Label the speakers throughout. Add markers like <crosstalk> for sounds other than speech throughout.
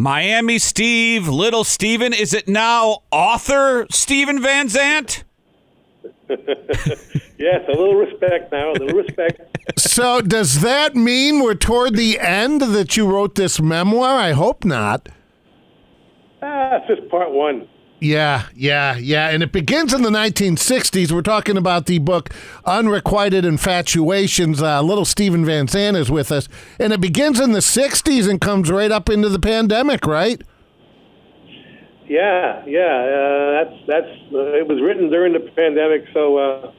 Speaker 1: Miami Steve, Little Steven. Is it now author Steven Van Zandt? <laughs>
Speaker 2: yes, a little respect now, a little respect.
Speaker 3: So, does that mean we're toward the end that you wrote this memoir? I hope not.
Speaker 2: Ah, it's just part one.
Speaker 3: Yeah, yeah, yeah. And it begins in the 1960s. We're talking about the book Unrequited Infatuations. Uh, little Steven Van Zandt is with us. And it begins in the 60s and comes right up into the pandemic, right?
Speaker 2: Yeah, yeah. Uh, that's that's. Uh, it was written during the pandemic, so uh,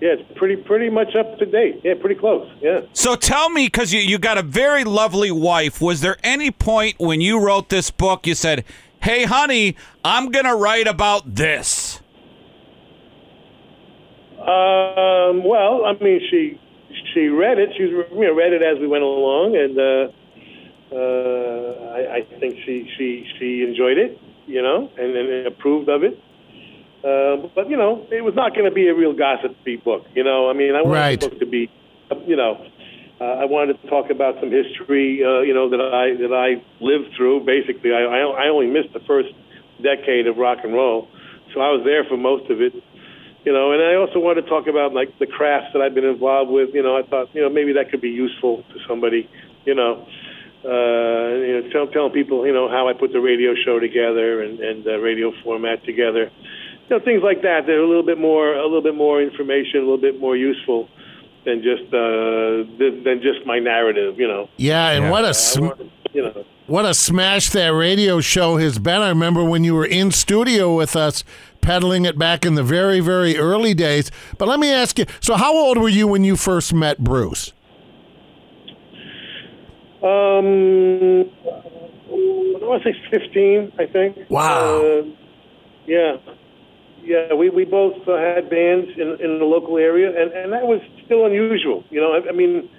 Speaker 2: yeah, it's pretty pretty much up to date. Yeah, pretty close. Yeah.
Speaker 1: So tell me, because you you got a very lovely wife. Was there any point when you wrote this book you said, "Hey, honey, I'm gonna write about this"?
Speaker 2: Um, well, I mean, she she read it. She's you know read it as we went along, and uh, uh, I, I think she she she enjoyed it you know, and, and approved of it. Uh, but you know, it was not going to be a real gossipy book. You know, I mean, I wanted
Speaker 3: right.
Speaker 2: the book to be, you know, uh, I wanted to talk about some history, uh, you know, that I that I lived through. Basically, I I only missed the first decade of rock and roll, so I was there for most of it. You know, and I also wanted to talk about like the crafts that I've been involved with. You know, I thought, you know, maybe that could be useful to somebody. You know, uh, you know, tell, telling people, you know, how I put the radio show together and, and the radio format together. You know, things like that. They're a little bit more, a little bit more information, a little bit more useful than just uh, than just my narrative. You know.
Speaker 3: Yeah, and
Speaker 2: yeah.
Speaker 3: what a sm-
Speaker 2: wanted, you know.
Speaker 3: What a smash that radio show has been. I remember when you were in studio with us peddling it back in the very, very early days. But let me ask you so, how old were you when you first met Bruce?
Speaker 2: Um, I want to say 15, I think.
Speaker 3: Wow.
Speaker 2: Uh, yeah. Yeah, we, we both uh, had bands in, in the local area, and, and that was still unusual. You know, I, I mean,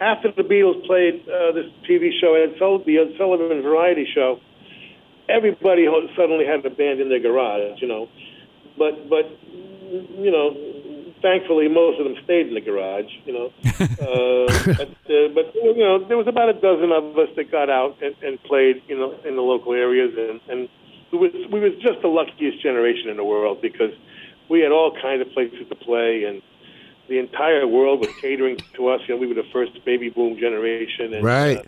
Speaker 2: after the Beatles played uh, this TV show, Ed Sul- the Ed Sullivan Variety Show, everybody suddenly had a band in their garage, you know. But, but you know, thankfully, most of them stayed in the garage, you know. <laughs> uh, but, uh, but you know, there was about a dozen of us that got out and, and played, you know, in the local areas, and, and we was we was just the luckiest generation in the world because we had all kinds of places to play, and the entire world was catering to us. You know, we were the first baby boom generation, and
Speaker 3: right.
Speaker 2: Uh,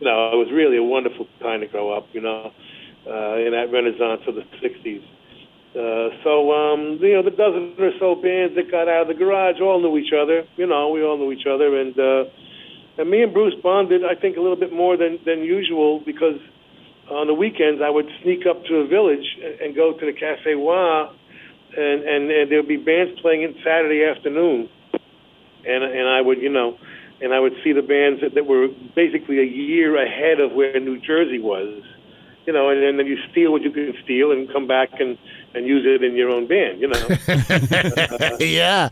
Speaker 2: you know, it was really a wonderful time to grow up. You know, uh, in that renaissance of the '60s. Uh, so, um, you know, the dozen or so bands that got out of the garage all knew each other. You know, we all knew each other, and uh, and me and Bruce bonded, I think, a little bit more than than usual because on the weekends I would sneak up to a village and, and go to the Cafe Wha, and, and and there would be bands playing in Saturday afternoon, and and I would, you know, and I would see the bands that, that were basically a year ahead of where New Jersey was you know, and, and then you steal what you can steal and come back and, and use it in your own band, you know. <laughs>
Speaker 3: yeah.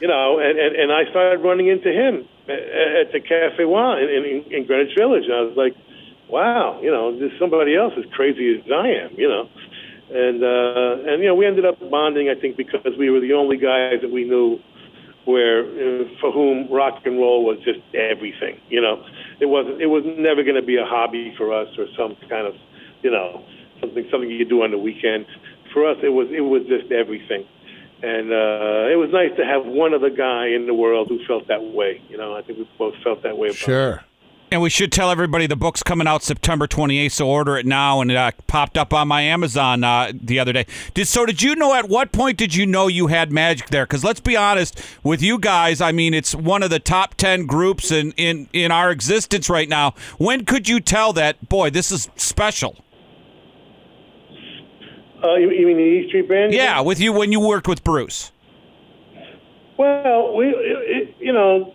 Speaker 2: You know, and, and, and I started running into him at the Cafe Wha in, in, in Greenwich Village. And I was like, wow, you know, there's somebody else as crazy as I am, you know. And, uh, and, you know, we ended up bonding, I think, because we were the only guys that we knew where for whom rock and roll was just everything. You know, it wasn't. It was never going to be a hobby for us or some kind of, you know, something something you do on the weekend. For us, it was it was just everything, and uh, it was nice to have one other guy in the world who felt that way. You know, I think we both felt that way. About
Speaker 3: sure.
Speaker 2: It.
Speaker 1: And we should tell everybody the book's coming out September 28th, so order it now. And it uh, popped up on my Amazon uh, the other day. Did so? Did you know at what point did you know you had magic there? Because let's be honest with you guys. I mean, it's one of the top ten groups in in in our existence right now. When could you tell that? Boy, this is special.
Speaker 2: Uh, you, you mean the E Street Band?
Speaker 1: Yeah, with you when you worked with Bruce.
Speaker 2: Well, we it, you know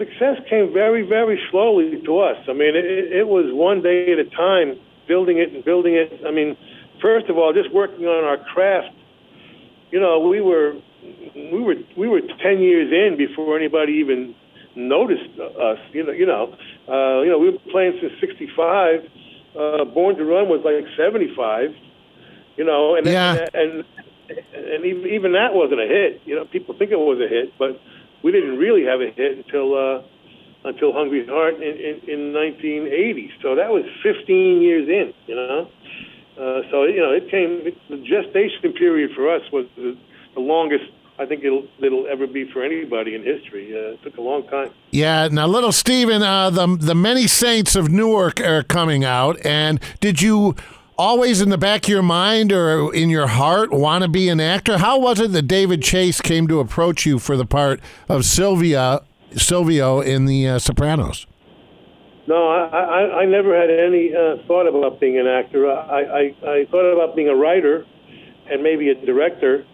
Speaker 2: success came very, very slowly to us. I mean, it, it was one day at a time, building it and building it. I mean, first of all, just working on our craft. You know, we were we were we were ten years in before anybody even noticed us. You know, you know, uh, you know, we were playing since '65. Uh, Born to Run was like '75. You know, and
Speaker 3: yeah.
Speaker 2: and, and and even even that wasn't a hit. You know, people think it was a hit, but we didn't really have a hit until uh, until Hungry Heart in, in, in 1980. So that was 15 years in, you know. Uh, so you know, it came. It, the gestation period for us was the, the longest I think it'll it'll ever be for anybody in history. Uh, it took a long time.
Speaker 3: Yeah. Now, little Steven, uh, the the many saints of Newark are coming out, and did you? Always in the back of your mind or in your heart, want to be an actor. How was it that David Chase came to approach you for the part of Sylvia Silvio in The uh, Sopranos?
Speaker 2: No, I, I, I never had any uh, thought about being an actor. I, I, I thought about being a writer and maybe a director,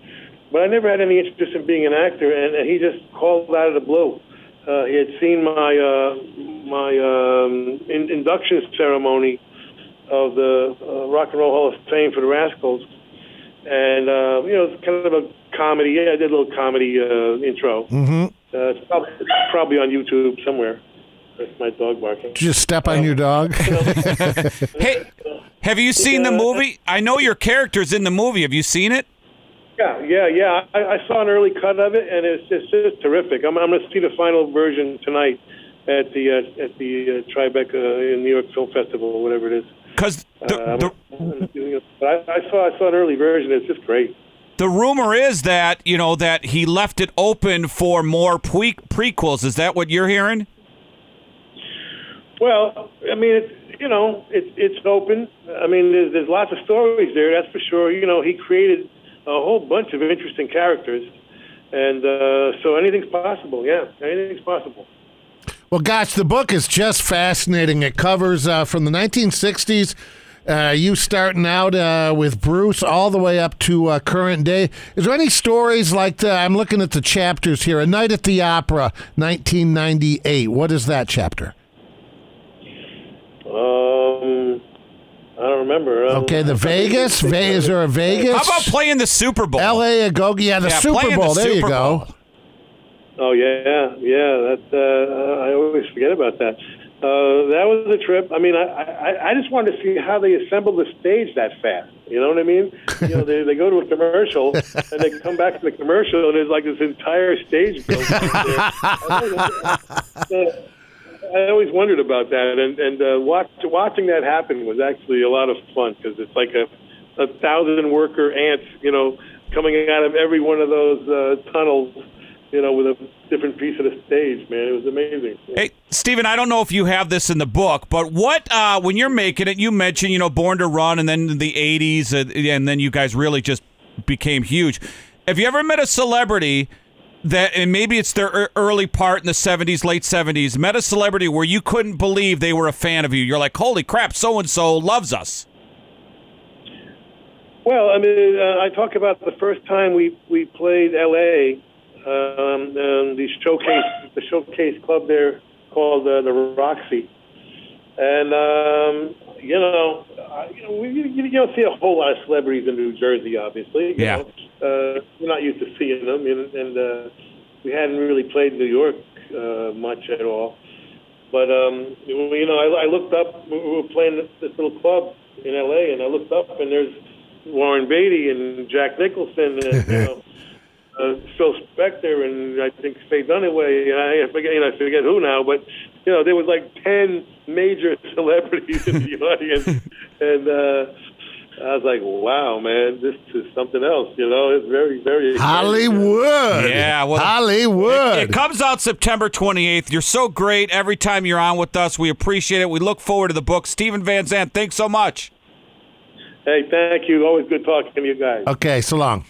Speaker 2: but I never had any interest in being an actor. And, he just called out of the blue. Uh, he had seen my uh, my um, in, induction ceremony of the uh, Rock and Roll Hall of Fame for the Rascals, and uh, you know, it's kind of a comedy. Yeah, I did a little comedy uh, intro.
Speaker 3: Mm-hmm.
Speaker 2: Uh, it's, probably, it's probably on YouTube somewhere. That's my dog barking.
Speaker 3: Did you just step on your dog? <laughs> <laughs>
Speaker 1: Hey, have you seen the movie? I know your character's in the movie. Have you seen it?
Speaker 2: Yeah, yeah, yeah. I, I saw an early cut of it, and it's just, just terrific. I'm, I'm going to see the final version tonight at the uh, at the uh, Tribeca in New York Film Festival or whatever it is.
Speaker 1: Because the,
Speaker 2: Uh,
Speaker 1: the,
Speaker 2: I, I saw I saw an early version. It's just great.
Speaker 1: the rumor is that you know that he left it open for more pre- prequels. Is that what you're hearing?
Speaker 2: Well, I mean, it's you know, it's it's open. I mean, there's there's lots of stories there. That's for sure. You know, he created a whole bunch of interesting characters, and uh, so anything's possible. Yeah, anything's possible.
Speaker 3: Well, gosh, the book is just fascinating. It covers uh, from the 1960s, uh, you starting out uh, with Bruce, all the way up to uh, current day. Is there any stories like the, I'm looking at the chapters here? A Night at the Opera, 1998. What is that chapter?
Speaker 2: Um, I don't remember. Um,
Speaker 3: Okay, the Vegas. <laughs> Ve- is there a Vegas?
Speaker 1: How about playing the Super Bowl?
Speaker 3: L.A. a go? Yeah, the
Speaker 1: Yeah,
Speaker 3: Super
Speaker 1: playing the
Speaker 3: Bowl. there you go.
Speaker 1: Bowl.
Speaker 2: Oh yeah, yeah. That uh, I always forget about that. Uh, that was a trip. I mean, I, I I just wanted to see how they assemble the stage that fast. You know what I mean? You know, they they go to a commercial and they come back to the commercial and there's like this entire stage built. <laughs> out there. I always wondered about that, and and uh, watch, watching that happen was actually a lot of fun because it's like a a thousand worker ants, you know, coming out of every one of those uh, tunnels, you know, with a different piece of the stage. Man, it was amazing.
Speaker 1: Hey, Steven, I don't know if you have this in the book, but what, uh, when you're making it, you mentioned, you know, Born to Run and then the 80s, uh, and then you guys really just became huge. Have you ever met a celebrity that, and maybe it's their early part in the 70s, late 70s, met a celebrity where you couldn't believe they were a fan of you? You're like, holy crap, so and so loves us.
Speaker 2: Well, I mean, uh, I talk about the first time we we played L.A. Um, um, the showcase the showcase club there called uh, the Roxy, and um, you know, I, you know, we, you, you don't see a whole lot of celebrities in New Jersey, obviously. You
Speaker 1: Yeah.
Speaker 2: know. uh, we're not used to seeing them, and, and uh, we hadn't really played New York uh, much at all. But um, you know, I, I looked up. We were playing this, this little club in L.A., and I looked up, and there's Warren Beatty and Jack Nicholson and you <laughs> know, uh, Phil Spector and I think Faye Dunaway and I forget you know, I forget who now, but you know there was like ten major <laughs> celebrities in the <laughs> audience, and uh, I was like, wow, man, this is something else. You know, it's very very exciting.
Speaker 3: Hollywood.
Speaker 1: Yeah, well,
Speaker 3: Hollywood.
Speaker 1: It comes out September 28th. You're so great every time you're on with us. We appreciate it. We look forward to the book. Steven Van Zandt, thanks so much.
Speaker 2: Hey, thank you. Always good talking to you guys.
Speaker 3: okay, so long.